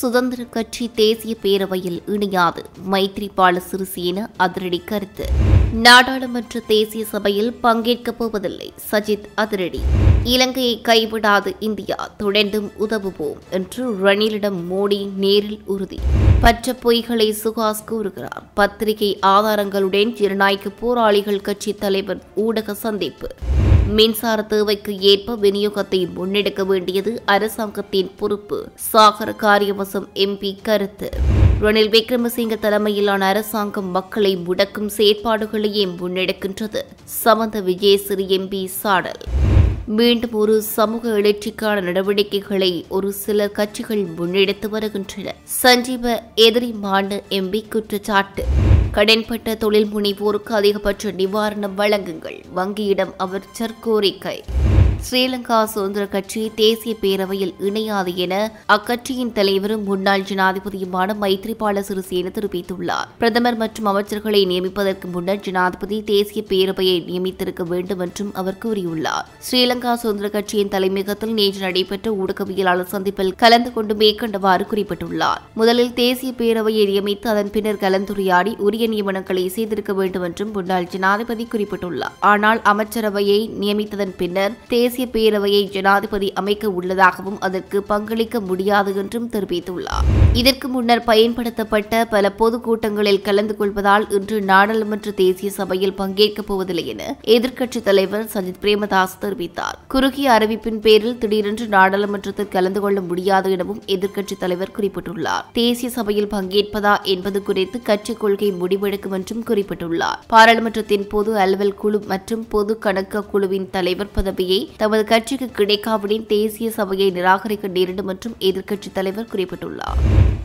சுதந்திர கட்சி தேசிய பேரவையில் இணையாது. மைத்ரிபால சிறிசேன அதிரடி கருத்து. நாடாளுமன்ற தேசிய சபையில் பங்கேற்கப் போவதில்லை. சஜித் அதிரடி. இலங்கையை கைவிடாது இந்தியா. தொடர்ந்தும் உதவுவோம் என்று ரணிலிடம் மோடி நேரில் உறுதி. பற்ற பொய்களை சுகாஸ் கூறுகிறார். பத்திரிகை ஆதாரங்களுடன் ஜனநாயக போராளிகள் கட்சி தலைவர் ஊடக சந்திப்பு. மின்சார தேவைக்கு ஏற்ப விநியோகத்தை முன்னெடுக்க வேண்டியது அரசாங்கத்தின் பொறுப்பு. சாகர காரியவசம் எம்பி கருத்து. ரணில் விக்ரமசிங்க தலைமையிலான அரசாங்கம் மக்களை முடக்கும் செயற்பாடுகளையே முன்னெடுக்கின்றது. சமந்த விஜயசிறி எம்பி சாடல். மீண்டும் ஒரு சமூக எழுச்சிக்கான நடவடிக்கைகளை ஒரு சில கட்சிகள் முன்னெடுத்து வருகின்றன. சஞ்சீவ எதிரி மாண்டு எம்பி குற்றச்சாட்டு. கடன்பட்ட தொழில் முனைவோருக்கு அதிகபட்ச நிவாரணம் வழங்குங்கள். வங்கியிடம் அமைச்சர் கோரிக்கை ஸ்ரீலங்கா சுதந்திர கட்சி தேசிய பேரவையில் இணையாது என அக்கட்சியின் தலைவரும் முன்னாள் ஜனாதிபதியுமான மைத்ரிபால சிறிசேன தெரிவித்துள்ளார். பிரதமர் மற்றும் அமைச்சர்களை நியமிப்பதற்கு முன்னர் ஜனாதிபதி தேசிய பேரவையை நியமித்திருக்க வேண்டும் என்றும் அவர் கூறியுள்ளார். ஸ்ரீலங்கா சுதந்திர கட்சியின் தலைமையகத்தில் நேற்று நடைபெற்ற ஊடகவியலாளர் சந்திப்பில் கலந்து கொண்டு மேற்கண்டவாறு குறிப்பிட்டுள்ளார். முதலில் தேசிய பேரவையை நியமித்து அதன் பின்னர் கலந்துரையாடி உரிய நியமனங்களை செய்திருக்க வேண்டும் என்றும் முன்னாள் ஜனாதிபதி குறிப்பிட்டுள்ளார். ஆனால் அமைச்சரவையை நியமித்ததன் பின்னர் தேசிய தேசிய பேரவையை ஜனாதிபதி அமைக்க உள்ளதாகவும் அதற்கு பங்களிக்க முடியாது என்றும் தெரிவித்துள்ளார். இதற்கு முன்னர் பயன்படுத்தப்பட்ட பல பொதுக்கூட்டங்களில் கலந்து கொள்வதால் இன்று நாடாளுமன்ற தேசிய சபையில் பங்கேற்கப் போவதில்லை என எதிர்க்கட்சித் தலைவர் சஜித் பிரேமதாஸ் தெரிவித்தார். குறுகிய அறிவிப்பின் பேரில் திடீரென்று நாடாளுமன்றத்தில் கலந்து கொள்ள முடியாது எனவும் எதிர்க்கட்சித் தலைவர் குறிப்பிட்டுள்ளார். தேசிய சபையில் பங்கேற்பதா என்பது குறித்து கட்சி கொள்கை முடிவெடுக்கும் என்றும் குறிப்பிட்டுள்ளார். பாராளுமன்றத்தின் பொது அலுவல் குழு மற்றும் பொது கணக்க குழுவின் தலைவர் பதவியை தமது கட்சிக்கு கிடைக்காவிடின் தேசிய சபையை நிராகரிக்க நேரிடும் என்றும் எதிர்க்கட்சித் தலைவர் குறிப்பிட்டுள்ளார்.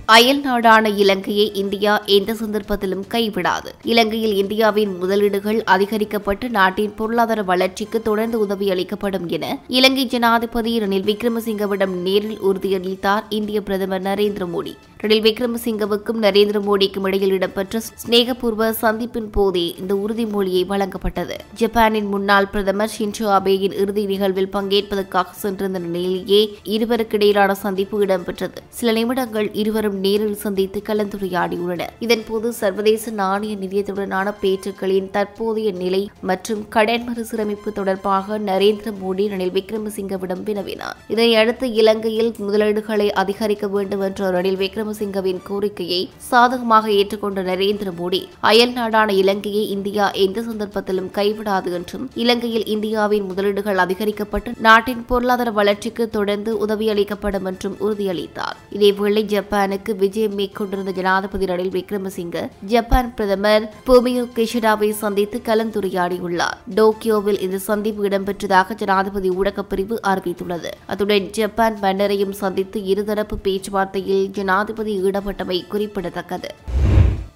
அயல் நாடான இலங்கையை இந்தியா எந்த சந்தர்ப்பத்திலும் கைவிடாது. இலங்கையில் இந்தியாவின் முதலீடுகள் அதிகரிக்கப்பட்டு நாட்டின் பொருளாதார வளர்ச்சிக்கு தொடர்ந்து உதவி அளிக்கப்படும் என இலங்கை ஜனாதிபதி ரணில் விக்ரமசிங்கவிடம் நேரில் உறுதியளித்தார் இந்திய பிரதமர் நரேந்திர மோடி. ரணில் விக்ரமசிங்கவுக்கும் நரேந்திர மோடிக்கும் இடையில் இடம்பெற்ற சிநேகபூர்வ சந்திப்பின் போதே இந்த உறுதிமொழியை வழங்கப்பட்டது. ஜப்பானின் முன்னாள் பிரதமர் ஷின்சோ அபேயின் இறுதி நிகழ்வில் பங்கேற்பதற்காக சென்றிருந்த நிலையிலேயே இருவருக்கிடையிலான சந்திப்பு இடம்பெற்றது. சில நிமிடங்கள் இருவரும் நேரில் சந்தித்து கலந்துரையாடியுள்ளனர். இதன்போது சர்வதேச நாணய நிதியத்துடனான பேச்சுக்களின் தற்போதைய நிலை மற்றும் கடன் மறுசீரமைப்பு தொடர்பாக நரேந்திர மோடி ரணில் விக்ரமசிங்கவிடம் வினவினார். இதனையடுத்து இலங்கையில் முதலீடுகளை அதிகரிக்க வேண்டும் என்ற ரணில் விக்ரமசிங்கவின் கோரிக்கையை சாதகமாக ஏற்றுக்கொண்ட நரேந்திர மோடி அயல் நாடான இலங்கையை இந்தியா எந்த சந்தர்ப்பத்திலும் கைவிடாது என்றும் இலங்கையில் இந்தியாவின் முதலீடுகள் அதிகரிக்கப்பட்டு நாட்டின் பொருளாதார வளர்ச்சிக்கு தொடர்ந்து உதவியளிக்கப்படும் என்றும் உறுதியளித்தார். இதேவேளை ஜப்பானுக்கு விஜயம் மேற்கொண்டிருந்த ஜனாதிபதி ரணில் விக்ரமசிங்க ஜப்பான் பிரதமர் பூமியோ கிஷிடாவை சந்தித்து கலந்துரையாடியுள்ளார். டோக்கியோவில் இந்த சந்திப்பு இடம்பெற்றதாக ஜனாதிபதி ஊடகப்பிரிவு அறிவித்துள்ளது. அத்துடன் ஜப்பான் மன்னரையும் சந்தித்து இருதரப்பு பேச்சுவார்த்தையில் ஜனாதிபதி ஈடுபட்டமை குறிப்பிடத்தக்கது.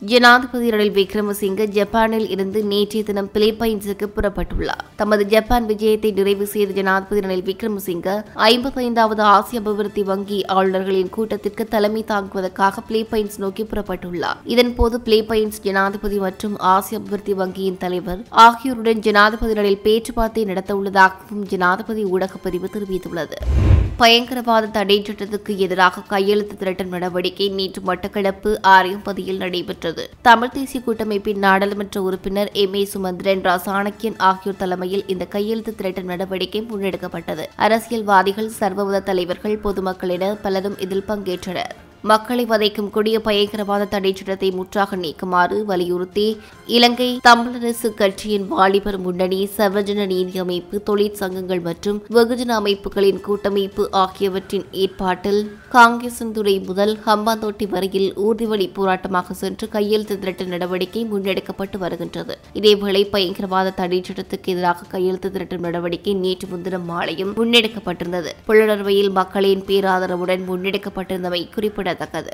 ஜனாதிபதி ரணில் விக்ரமசிங்க ஜப்பானில் இருந்து நேற்றைய தினம் பிலிப்பைன்ஸுக்கு புறப்பட்டுள்ளார். தமது ஜப்பான் விஜயத்தை நிறைவு செய்த ஜனாதிபதி ரணில் விக்ரமசிங்க ஐம்பத்தைந்தாவது ஆசிய அபிவிருத்தி வங்கி ஆளுநர்களின் கூட்டத்திற்கு தலைமை தாங்குவதற்காக பிலிப்பைன்ஸ் நோக்கி புறப்பட்டுள்ளார். இதன்போது பிலிப்பைன்ஸ் ஜனாதிபதி மற்றும் ஆசிய அபிவிருத்தி வங்கியின் தலைவர் ஆகியோருடன் ஜனாதிபதி ரணில் பேச்சுவார்த்தை நடத்த உள்ளதாகவும் ஜனாதிபதி ஊடகப் பிரிவு தெரிவித்துள்ளது. பயங்கரவாத தடை சட்டத்துக்கு எதிராக கையெழுத்து திரட்டும் நடவடிக்கை நேற்று மட்டக்களப்பு ஆரியம்பதியில் நடைபெற்றது. தமிழ் தேசிய கூட்டமைப்பின் நாடாளுமன்ற உறுப்பினர் எம். ஏ. சுமந்திரன் ரா சாணக்கியன் ஆகியோர் தலைமையில் இந்த கையெழுத்து திரட்டும் நடவடிக்கை முன்னெடுக்கப்பட்டது. அரசியல்வாதிகள் சர்வமத தலைவர்கள் பொதுமக்கள் என பலரும் இதில் பங்கேற்றனர். மக்களை வதைக்கும் கொடிய பயங்கரவாத தடை சட்டத்தை முற்றாக நீக்குமாறு வலியுறுத்தி இலங்கை தமிழரசு கட்சியின் வாலிபர் முன்னணி சர்வஜன நீதி அமைப்பு தொழிற்சங்கங்கள் மற்றும் வெகுஜன அமைப்புகளின் கூட்டமைப்பு ஆகியவற்றின் ஏற்பாட்டில் காங்கேசன்துறை முதல் ஹம்பாந்தோட்டி வரையில் ஊர்திவழி போராட்டமாக சென்று கையெழுத்து திரட்டு நடவடிக்கை முன்னெடுக்கப்பட்டு வருகின்றது. இதேவேளை பயங்கரவாத தடை சட்டத்துக்கு எதிராக கையெழுத்து திரட்டும் நடவடிக்கை நேற்று முன்தினம் மாலையும் முன்னெடுக்கப்பட்டிருந்தது. புலனர்வையில் மக்களின் பேராதரவுடன் முன்னெடுக்கப்பட்டிருந்தமை குறிப்பிட குறிப்பிடத்தக்கது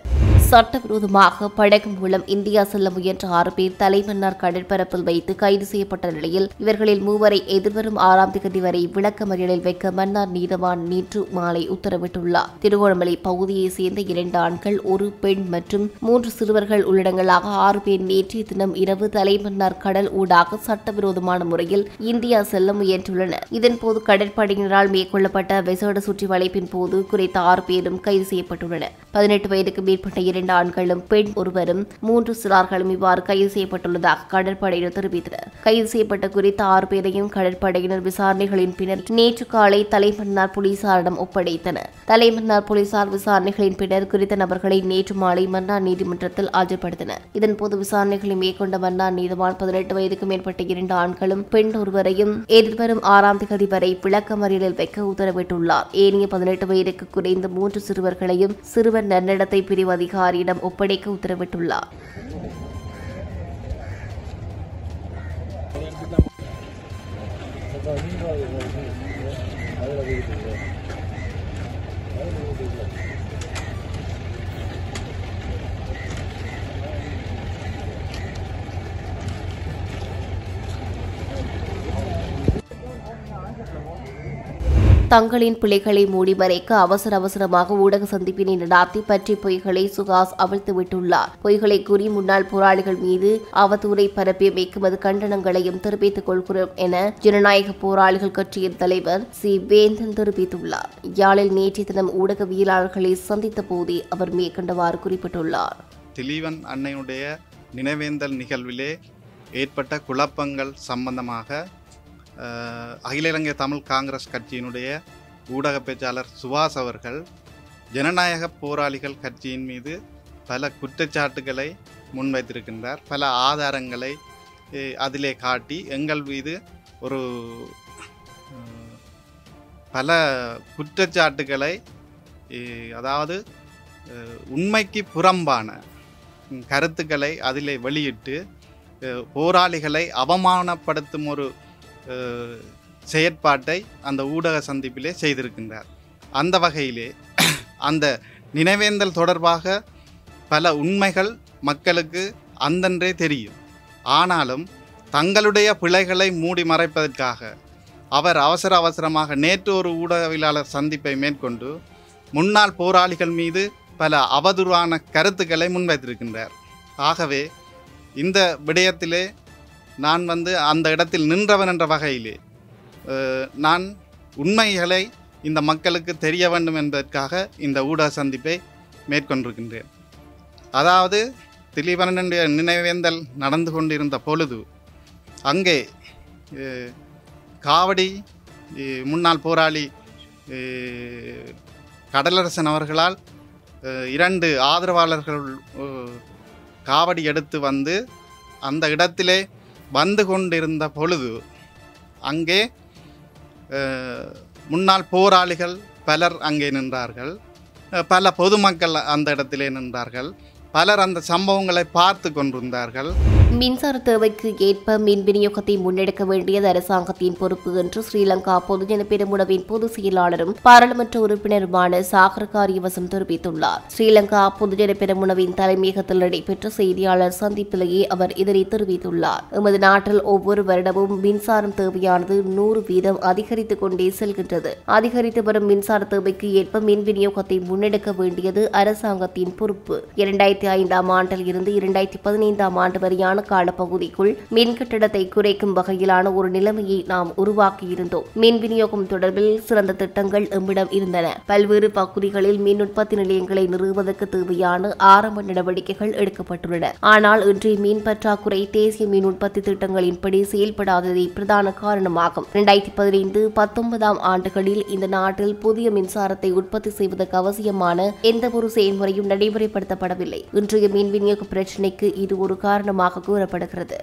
சட்டவிரோதமாக படகு மூலம் இந்தியா செல்ல முயன்ற ஆறு பேர் தலைமன்னார் கடற்பரப்பில் வைத்து கைது செய்யப்பட்ட நிலையில் இவர்களில் மூவரை எதிர்வரும் ஆறாம் தேதி வரை விளக்கமறியலில் வைக்க மன்னார் நீதவான் நேற்று மாலை உத்தரவிட்டுள்ளார். திருகோணமலை பகுதியைச் சேர்ந்த இரண்டு ஆண்கள் ஒரு பெண் மற்றும் மூன்று சிறுவர்கள் உள்ளடங்களாக ஆறு பேர் நேற்றைய தினம் இரவு தலைமன்னார் கடல் ஊடாக சட்டவிரோதமான முறையில் இந்தியா செல்ல முயன்றுள்ளனர். இதன்போது கடற்படையினரால் மேற்கொள்ளப்பட்ட விசேட சுற்றி வளைப்பின் போது குறித்த ஆறு பேரும் கைது செய்யப்பட்டுள்ளனர். பதினெட்டு பதினெட்டு வயதுக்கு மேற்பட்ட இரண்டு ஆண்களும் பெண் ஒருவரும் மூன்று சிறார்களும் இவ்வாறு கைது செய்யப்பட்டுள்ளதாக கடற்படையினர் தெரிவித்தனர். கைது செய்யப்பட்ட குறித்த ஆறு பேரையும் கடற்படையினர் விசாரணைகளின் பின்னர் நேற்று காலை தலைமன்னார் போலீசாரிடம் ஒப்படைத்தனர். தலைமன்னார் போலீசார் விசாரணைகளின் பின்னர் குறித்த நபர்களை நேற்று மாலை மன்னார் நீதிமன்றத்தில் ஆஜர்படுத்தினர். இதன்போது விசாரணைகளை மேற்கொண்ட மன்னார் நீதிவான் பதினெட்டு வயதுக்கு மேற்பட்ட இரண்டு ஆண்களும் பெண் ஒருவரையும் எதிர்வரும் ஆறாம் தேதி வரை விளக்கமறியலில் வைக்க உத்தரவிட்டுள்ளார். ஏனைய பதினெட்டு வயதுக்கு குறைந்த மூன்று சிறுவர்களையும் சிறுவர் இடத்தை பிரிவு அதிகாரியிடம் ஒப்படைக்க உத்தரவிட்டுள்ளார். தங்களின் பிள்ளைகளை மூடி மறைக்க அவசர அவசரமாக ஊடக சந்திப்பினை நடாத்தி பற்றி பொய்களை சுகாஸ் அவிழ்த்து விட்டுள்ளார். பொய்களை கூறி முன்னாள் போராளிகள் மீது அவதூறை பரப்பியமைக்கு அது கண்டனங்களையும் தெரிவித்துக் கொள்கிறோம் என ஜனநாயக போராளிகள் கட்சியின் தலைவர் சி. வேந்தன் தெரிவித்துள்ளார். யாழில் நேற்றைய தினம் ஊடகவியலாளர்களை சந்தித்த போதே அவர் மேற்கண்டவாறு குறிப்பிட்டுள்ளார். திலீவன் அன்னையுடைய நினைவேந்தல் நிகழ்விலே ஏற்பட்ட குழப்பங்கள் சம்பந்தமாக அகில இலங்கை தமிழ் காங்கிரஸ் கட்சியினுடைய ஊடக பேச்சாளர் சுபாஷ் அவர்கள் ஜனநாயக போராளிகள் கட்சியின் மீது பல குற்றச்சாட்டுகளை முன்வைத்திருக்கின்றார். பல ஆதாரங்களை அதிலே காட்டி எங்கள் மீது ஒரு பல குற்றச்சாட்டுகளை அதாவது உண்மைக்கு புறம்பான கருத்துக்களை அதிலே வெளியிட்டு போராளிகளை அவமானப்படுத்தும் ஒரு செயற்பாட்டை அந்த ஊடக சந்திப்பிலே செய்திருக்கின்றார். அந்த வகையிலே அந்த நினைவேந்தல் தொடர்பாக பல உண்மைகள் மக்களுக்கு அந்தன்றே தெரியும். ஆனாலும் தங்களுடைய பிழைகளை மூடி மறைப்பதற்காக அவர் அவசர அவசரமாக நேற்று ஒரு ஊடகவியலாளர் சந்திப்பை மேற்கொண்டு முன்னாள் போராளிகள் மீது பல அவதூறான கருத்துக்களை முன்வைத்திருக்கின்றார். ஆகவே இந்த விடயத்திலே நான் வந்து அந்த இடத்தில் நின்றவன் என்ற வகையிலே நான் உண்மைகளை இந்த மக்களுக்கு தெரிய வேண்டும் என்பதற்காக இந்த ஊடக சந்திப்பை மேற்கொண்டிருக்கின்றேன். அதாவது திலீபனனுடைய நினைவேந்தல் நடந்து கொண்டிருந்த பொழுது அங்கே காவடி முன்னாள் போராளி கடலரசன் அவர்களால் இரண்டு ஆதரவாளர்கள் காவடி எடுத்து வந்து அந்த இடத்திலே வந்து கொண்டிருந்த பொழுது அங்கே முன்னாள் போராளிகள் பலர் அங்கே நின்றார்கள். பல பொதுமக்கள் அந்த இடத்திலே நின்றார்கள். பலர் அந்த சம்பவங்களை பார்த்து கொண்டிருந்தார்கள். மின்சார தேவைக்கு ஏற்ப மின் விநியோகத்தை முன்னெடுக்க வேண்டியது அரசாங்கத்தின் பொறுப்பு என்று ஸ்ரீலங்கா பொதுஜன பெருமுனவின் பொதுச் செயலாளரும் பாராளுமன்ற உறுப்பினருமான சாகர் காரியவசம் தெரிவித்துள்ளார். ஸ்ரீலங்கா பொதுஜன பெருமுனவின் தலைமையகத்தில் நடைபெற்ற செய்தியாளர் சந்திப்பிலேயே அவர் இதனை தெரிவித்துள்ளார். எமது நாட்டில் ஒவ்வொரு வருடமும் மின்சாரம் தேவையானது நூறு வீதம் அதிகரித்துக் கொண்டே செல்கின்றது. அதிகரித்து வரும் மின்சார தேவைக்கு ஏற்ப மின் விநியோகத்தை முன்னெடுக்க வேண்டியது அரசாங்கத்தின் பொறுப்பு. இரண்டாயிரத்தி ஐந்தாம் ஆண்டில் இருந்து இரண்டாயிரத்தி பதினைந்தாம் ஆண்டு வரையான காலப்பகுதிக்குள் மின் கட்டணத்தை குறைக்கும் வகையிலான ஒரு நிலைமையை நாம் உருவாக்கியிருந்தோம். மின் விநியோகம் தொடர்பில் சிறந்த திட்டங்கள் எம்மிடம் இருந்தன. பல்வேறு பகுதிகளில் மின் உற்பத்தி நிலையங்களை நிறுவுவதற்கு தேவையான ஆரம்ப நடவடிக்கைகள் எடுக்கப்பட்டுள்ளன. ஆனால் இன்றைய மின் பற்றாக்குறை தேசிய மின் உற்பத்தி திட்டங்களின்படி செயல்படாததே பிரதான காரணமாகும். இரண்டாயிரத்தி பதினைந்து பத்தொன்பதாம் ஆண்டுகளில் இந்த நாட்டில் புதிய மின்சாரத்தை உற்பத்தி செய்வதற்கு அவசியமான எந்த ஒரு செயல்முறையும் நடைமுறைப்படுத்தப்படவில்லை. இன்றைய மீன் விநியோக பிரச்சினைக்கு இது ஒரு காரணமாக கூறப்படுகிறது.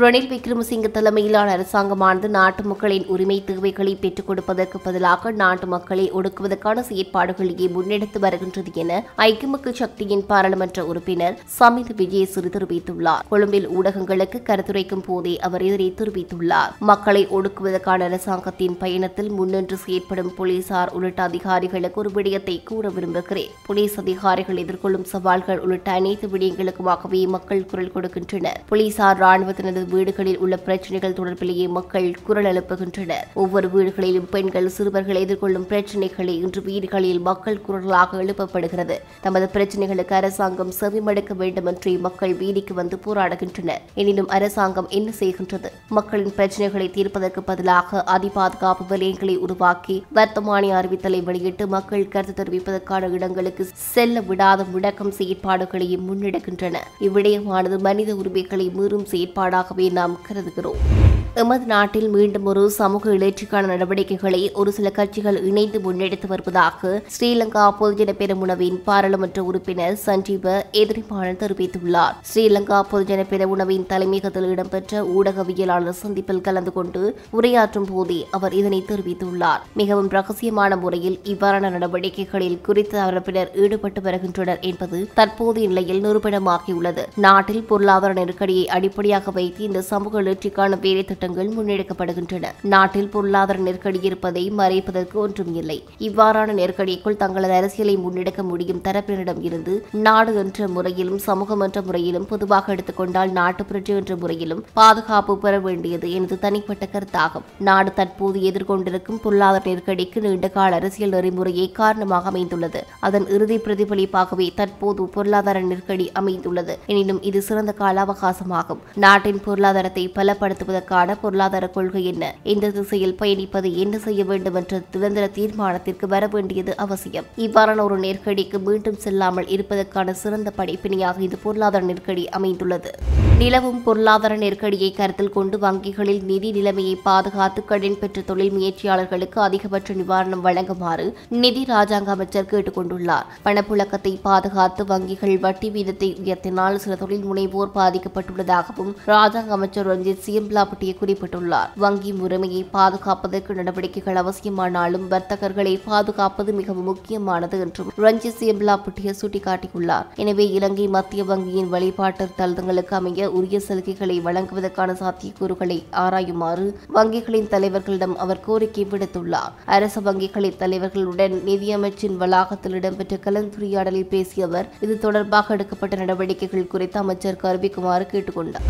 ரணில் விக்ரமசிங்க தலைமையிலான அரசாங்கமானது நாட்டு மக்களின் உரிமை தேவைகளை பெற்றுக் கொடுப்பதற்கு பதிலாக நாட்டு மக்களை ஒடுக்குவதற்கான செயற்பாடுகளையே முன்னெடுத்து வருகின்றது என ஐக்கிய மக்கள் சக்தியின் பாராளுமன்ற உறுப்பினர் சமித் விஜயசிறி தெரிவித்துள்ளார். கொழும்பில் ஊடகங்களுக்கு கருத்துரைக்கும் போதே அவர் இதனை தெரிவித்துள்ளார். மக்களை ஒடுக்குவதற்கான அரசாங்கத்தின் பயணத்தில் முன்னின்று செயற்படும் போலீசார் உள்ளிட்ட அதிகாரிகளுக்கு ஒரு விடயத்தை கூற விரும்புகிறேன். போலீஸ் அதிகாரிகள் எதிர்கொள்ளும் சவால்கள் உள்ளிட்ட அனைத்து விடயங்களுக்குமாகவே மக்கள் குரல் கொடுக்கின்றனர். போலீசார் ராணுவத்தினது வீடுகளில் உள்ள பிரச்சனைகள் தொடர்பிலேயே மக்கள் குரல் எழுப்புகின்றனர். ஒவ்வொரு வீடுகளிலும் பெண்கள் சிறுவர்கள் எதிர்கொள்ளும் பிரச்சனைகளை இன்று வீடுகளில் மக்கள் குரலாக எழுப்பப்படுகிறது. தமது பிரச்சனைகளுக்கு அரசாங்கம் செவிமடுக்க வேண்டும் என்று மக்கள் வீதிக்கு வந்து போராடுகின்றனர். எனினும் அரசாங்கம் என்ன செய்கின்றது? மக்களின் பிரச்சனைகளை தீர்ப்பதற்கு பதிலாக அதிபாதுகாப்பு வலயங்களை உருவாக்கி வர்த்தமானி அறிவித்தலை வெளியிட்டு மக்கள் கருத்து தெரிவிப்பதற்கான இடங்களுக்கு செல்ல விடாத முடக்கம் செயற்பாடுகளையும் முன்னெடுக்கின்றன. இவ்விடயமானது மனித உரிமைகளை மீறும் செயற்பாடாக செயற்பாடாகவே நாம் கருதுகிறோம் எமது நாட்டில் மீண்டும் ஒரு சமூக எழுச்சிக்கான நடவடிக்கைகளை ஒரு சில கட்சிகள் இணைந்து முன்னெடுத்து வருவதாக ஸ்ரீலங்கா பொதுஜன பெருமுனவின் பாராளுமன்ற உறுப்பினர் சஞ்சீவ எதிரிப்பாளன் தெரிவித்துள்ளார். ஸ்ரீலங்கா பொதுஜன பெருமுனவின் தலைமையகத்தில் இடம்பெற்ற ஊடகவியலாளர் சந்திப்பில் கலந்து கொண்டு உரையாற்றும் போதே அவர் இதனை தெரிவித்துள்ளார். மிகவும் ரகசியமான முறையில் இவ்வாறான நடவடிக்கைகளில் குறித்த தரப்பினர் ஈடுபட்டு வருகின்றனர் என்பது தற்போதைய நிலையில் நிரூபணமாகியுள்ளது. நாட்டில் பொருளாதார நெருக்கடியை அடிப்படையாக வைத்து இந்த சமூக எழுச்சிக்கான வேலை திட்டங்கள் முன்னெடுக்கப்படுகின்றன. நாட்டில் பொருளாதார நெருக்கடி இருப்பதை மறைப்பதற்கு ஒன்றும் இல்லை. இவ்வாறான நெருக்கடிக்குள் தங்களது அரசியலை முன்னெடுக்க முடியும் தரப்பினரிடம் இருந்து நாடு என்ற முறையிலும் சமூகம் என்ற முறையிலும் பொதுவாக எடுத்துக்கொண்டால் நாட்டு புரட்சி என்ற முறையிலும் பாதுகாப்பு பெற வேண்டியது எனது தனிப்பட்ட கருத்தாகும். நாடு தற்போது எதிர்கொண்டிருக்கும் பொருளாதார நெருக்கடிக்கு நீண்டகால அரசியல் நெறிமுறையை காரணமாக அமைந்துள்ளது. அதன் இறுதி பிரதிபலிப்பாகவே தற்போது பொருளாதார நெருக்கடி அமைந்துள்ளது. எனினும் இது சிறந்த கால அவகாசமாகும். நாட்டின் பொருளாதாரத்தை பலப்படுத்துவதற்கான பொருளாதார கொள்கை என்ன? இந்த திசையில் பயணிப்பது என்ன செய்ய வேண்டும் என்ற நிரந்தர தீர்மானத்திற்கு வர வேண்டியது அவசியம். இவ்வாறான ஒரு நெருக்கடிக்கு மீண்டும் செல்லாமல் இருப்பதற்கான சிறந்த படைப்பினையாக இந்த பொருளாதார நெருக்கடி அமைந்துள்ளது. நிலவும் பொருளாதார நெருக்கடியை கருத்தில் கொண்டு வங்கிகளில் நிதி நிலைமையை பாதுகாத்து கடன் பெற்ற தொழில் முயற்சியாளர்களுக்கு அதிகபட்ச நிவாரணம் வழங்குமாறு நிதி ராஜாங்க அமைச்சர் கேட்டுக் கொண்டுள்ளார். பணப்புழக்கத்தை பாதுகாத்து வங்கிகள் வட்டி வீதத்தை உயர்த்தினால் சில தொழில் முனைவோர் பாதிக்கப்பட்டுள்ளதாகவும் ராஜாங்க அமைச்சர் ரஞ்சித் சியம்லாபட்டிய குறிப்பிட்டுள்ளார். வங்கி முறைமையை பாதுகாப்பதற்கு நடவடிக்கைகள் அவசியமானாலும் வர்த்தகர்களை பாதுகாப்பது மிகவும் முக்கியமானது என்றும் ரஞ்சித் சியம்லாபட்டிய சுட்டிக்காட்டியுள்ளார். எனவே இலங்கை மத்திய வங்கியின் வழிபாட்டு தளங்களுக்கு அமைய உரிய சலுகைகளை வழங்குவதற்கான சாத்தியக்கூறுகளை ஆராயுமாறு வங்கிகளின் தலைவர்களிடம் அவர் கோரிக்கை விடுத்துள்ளார். அரசு வங்கிகளின் தலைவர்களுடன் நிதியமைச்சின் வளாகத்தில் இடம்பெற்ற கலந்துரையாடலில் பேசிய அவர் இது தொடர்பாக எடுக்கப்பட்ட நடவடிக்கைகள் குறித்து அமைச்சர் கருவிக்குமாறு கேட்டுக்கொண்டார்.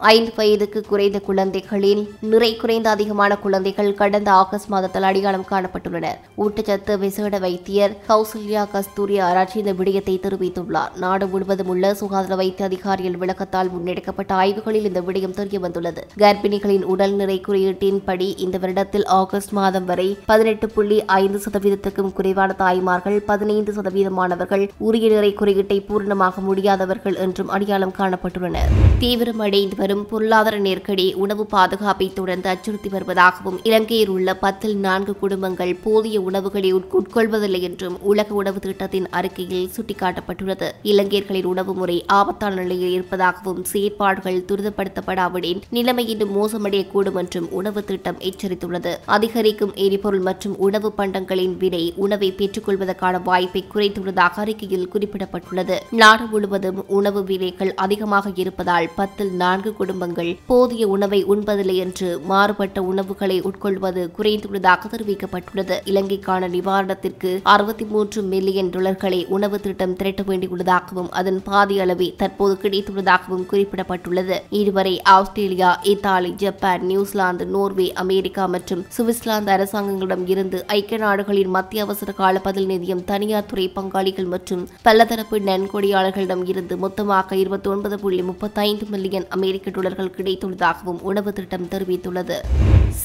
ஐந்து வயதுக்கு குறைந்த குழந்தைகளில் நிறை குறைந்த அதிகமான குழந்தைகள் கடந்த ஆகஸ்ட் மாதத்தில் அடையாளம் காணப்பட்டுள்ளனர் ஊட்டச்சத்து விசேட வைத்தியர் கௌசல்யா கஸ்தூரி ஆராய்ச்சி இந்த விடயத்தை தெரிவித்துள்ளார். நாடு முழுவதும் உள்ள சுகாதார வைத்திய அதிகாரிகள் விளக்கத்தால் முன்னெடுக்கப்பட்ட ஆய்வுகளில் இந்த விடயம் தெரிய வந்துள்ளது. கர்ப்பிணிகளின் உடல் நிறை குறியீட்டின்படி இந்த வருடத்தில் ஆகஸ்ட் மாதம் வரை பதினெட்டு புள்ளி ஐந்து சதவீதத்துக்கும் குறைவான தாய்மார்கள் பதினைந்து சதவீதமானவர்கள் உரிய நிறை குறியீட்டை பூரணமாக முடியாதவர்கள் என்றும் அடையாளம் காணப்பட்டுள்ளனர். தீவிரமடைந்து வரும் பொருளாதார நெருக்கடி உணவு பாதுகாப்பை தொடர்ந்து அச்சுறுத்தி வருவதாகவும் இலங்கையில் உள்ள பத்தில் நான்கு குடும்பங்கள் போதிய உணவுகளை உட்கொள்வதில்லை என்றும் உலக உணவு திட்டத்தின் அறிக்கையில் சுட்டிக்காட்டப்பட்டுள்ளது. இலங்கையர்களின் உணவு முறை ஆபத்தான நிலையில் இருப்பதாகவும் செயற்பாடுகள் துரிதப்படுத்தப்படாவிடின் நிலைமை இன்னும் மோசமடையக்கூடும் என்றும் உணவு திட்டம் எச்சரித்துள்ளது. அதிகரிக்கும் எரிபொருள் மற்றும் உணவு பண்டங்களின் விலை உணவை பெற்றுக்கொள்வதற்கான வாய்ப்பை குறைத்துள்ளதாக அறிக்கையில் குறிப்பிடப்பட்டுள்ளது. நாடு முழுவதும் உணவு விலைகள் அதிகமாக இருப்பதால் பத்தில் நான்கு குடும்பங்கள். போதிய உணவை உண்பதில்லை என்று மாறுபட்ட உணவுகளை உட்கொள்வது குறைந்துள்ளதாக தெரிவிக்கப்பட்டுள்ளது. இலங்கைக்கான நிவாரணத்திற்கு அறுபத்தி மூன்று மில்லியன் டாலர்களை உணவு திட்டம் திரட்ட வேண்டியுள்ளதாகவும் அதன் பாதி அளவே தற்போது கிடைத்துள்ளதாகவும் குறிப்பிடப்பட்டுள்ளது. இதுவரை Australia Italy Japan New Zealand Norway America மற்றும் சுவிட்சர்லாந்து அரசாங்கங்களிடம் இருந்து ஐக்கிய நாடுகளின் மத்திய அவசர கால பதில் நிதியம் தனியார் துறை பங்காளிகள் மற்றும் பலதரப்பு நன்கொடையாளர்களிடம் இருந்து மொத்தமாக இருபத்தி ஒன்பது புள்ளி முப்பத்தைந்து மில்லியன் அமெரிக்க அமெரிக்க டாலர்கள் கிடைத்துள்ளதாகவும் உணவு திட்டம் தெரிவித்துள்ளது.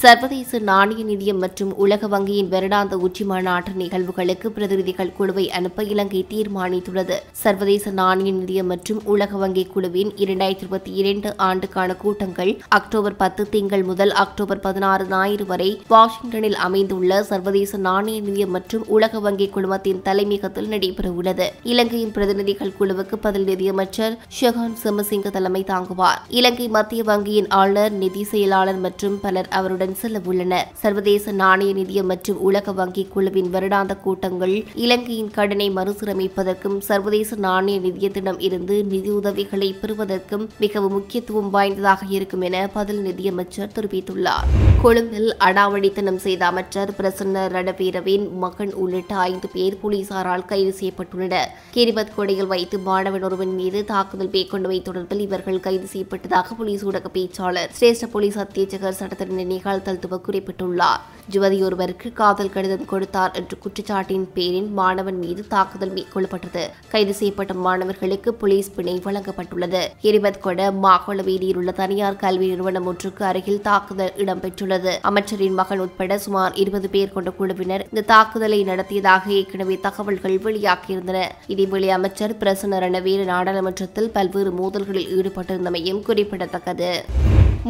சர்வதேச நாணய நிதியம் மற்றும் உலக வங்கியின் வருடாந்த உச்சி மாநாட்டு நிகழ்வுகளுக்கு பிரதிநிதிகள் குழுவை அனுப்ப இலங்கை தீர்மானித்துள்ளது. சர்வதேச நாணய நிதியம் மற்றும் உலக வங்கி குழுவின் இரண்டாயிரத்தி இருபத்தி இரண்டு ஆண்டுக்கான கூட்டங்கள் அக்டோபர் பத்து திங்கள் முதல் அக்டோபர் பதினாறு ஞாயிறு வரை வாஷிங்டனில் அமைந்துள்ள சர்வதேச நாணய நிதியம் மற்றும் உலக வங்கி குழுமத்தின் தலைமையகத்தில் நடைபெறவுள்ளது. இலங்கையின் பிரதிநிதிகள் குழுவுக்கு பதில் நிதியமைச்சர் ஷெஹான் சிமசிங்க தலைமை தாங்குவார். இலங்கை மத்திய வங்கியின் ஆளுநர் நிதி செயலாளர் மற்றும் பலர் அவருடன் செல்ல உள்ளனர். சர்வதேச நாணய நிதியம் மற்றும் உலக வங்கி குழுவின் வருடாந்த கூட்டங்கள் இலங்கையின் கடனை மறுசீரமைப்பதற்கும் சர்வதேச நாணய நிதியத்திடம் இருந்து நிதியுதவிகளை பெறுவதற்கும் மிகவும் முக்கியத்துவம் வாய்ந்ததாக இருக்கும் என பதில் நிதியமைச்சர் தெரிவித்துள்ளார். கொழும்பில் அடாவடித்தனம் செய்த அமைச்சர் பிரசன்ன ரணவீரவின் மகன் உள்ளிட்ட ஐந்து பேர் போலீசாரால் கைது செய்யப்பட்டுள்ளனர். கிரிபத் கொடையில் வைத்து மாணவன் ஒருவன் மீது தாக்குதல் மேற்கொண்டமை தொடர்பில் இவர்கள் கைது செய்யப்பட்டதாக உள்ளதாக போலீஸ் ஊடக பேச்சாளர் சிரேஷ்ட போலீஸ் அத்தியட்சகர் சட்டத்தின் நிகழ்த்தல் குறிப்பிட்டுள்ளார். யுவதி ஒருவருக்கு காதல் கடிதம் கொடுத்தார் என்ற குற்றச்சாட்டின் பேரில் மாணவன் மீது தாக்குதல் மேற்கொள்ளப்பட்டது. கைது செய்யப்பட்ட மாணவர்களுக்கு போலீஸ் பிணை வழங்கப்பட்டுள்ளது. எரிவத்கொட மாகோள வீதியில் உள்ள தனியார் கல்வி நிறுவனம் ஒன்றுக்கு அருகில் தாக்குதல் இடம்பெற்றுள்ளது. அமைச்சரின் மகன் உட்பட சுமார் இருபது பேர் கொண்ட குழுவினர் இந்த தாக்குதலை நடத்தியதாக ஏற்கனவே தகவல்கள் வெளியாகியிருந்தன. இதேவேளை அமைச்சர் பிரசன்ன ரணவீர நாடாளுமன்றத்தில் பல்வேறு மோதல்களில் ஈடுபட்டிருந்தமையும் குறிப்பிடத்தக்கது.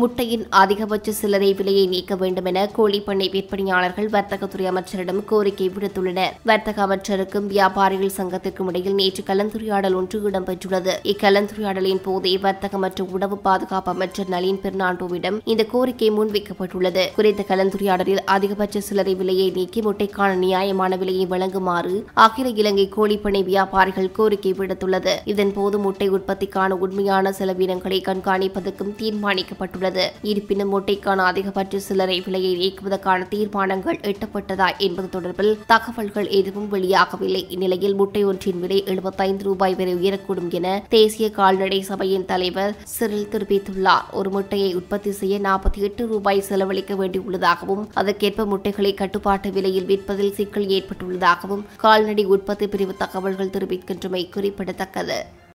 முட்டையின் அதிகபட்ச சில்லறை விலையை நீக்க வேண்டும் என கோழிப்பண்ணை விற்பனையாளர்கள் வர்த்தகத்துறை அமைச்சரிடம் கோரிக்கை விடுத்துள்ளனர். வர்த்தக அமைச்சருக்கும் வியாபாரிகள் சங்கத்திற்கும் இடையில் நேற்று கலந்துரையாடல் ஒன்று இடம்பெற்றுள்ளது. இக்கலந்துரையாடலின் போதே வர்த்தக மற்றும் உணவு பாதுகாப்பு அமைச்சர் நளின் பெர்னாண்டோவிடம் இந்த கோரிக்கை முன்வைக்கப்பட்டுள்ளது. குறித்த கலந்துரையாடலில் அதிகபட்ச சில்லறை விலையை நீக்கி முட்டைக்கான நியாயமான விலையை வழங்குமாறு அகில இலங்கை கோழிப்பண்ணை வியாபாரிகள் கோரிக்கை விடுத்துள்ளது. இதன்போது முட்டை உற்பத்திக்கான உண்மையான செலவினங்களை கண்காணிப்பதற்கும் தீர்மானிக்கப்பட்டுள்ளது. இருப்பினும் முட்டைக்கான அதிகபட்ச சில்லறை விலையை நீக்குவதற்கான தீர்மானங்கள் எட்டப்பட்டதா என்பது தொடர்பில் தகவல்கள் எதுவும் வெளியாகவில்லை. இந்நிலையில் முட்டை ஒன்றின் விலை எழுபத்தைந்து ரூபாய் வரை உயரக்கூடும் என தேசிய கால்நடை சபையின் தலைவர் சிறில் தெரிவித்துள்ளார். ஒரு முட்டையை உற்பத்தி செய்ய நாற்பத்தி எட்டு ரூபாய் செலவழிக்க வேண்டியுள்ளதாகவும் அதற்கேற்ப முட்டைகளை கட்டுப்பாட்டு விலையில் விற்பதில் சிக்கல் ஏற்பட்டுள்ளதாகவும் கால்நடை உற்பத்தி பிரிவு தகவல்கள் தெரிவிக்கின்றமை குறிப்பிடத்தக்கது.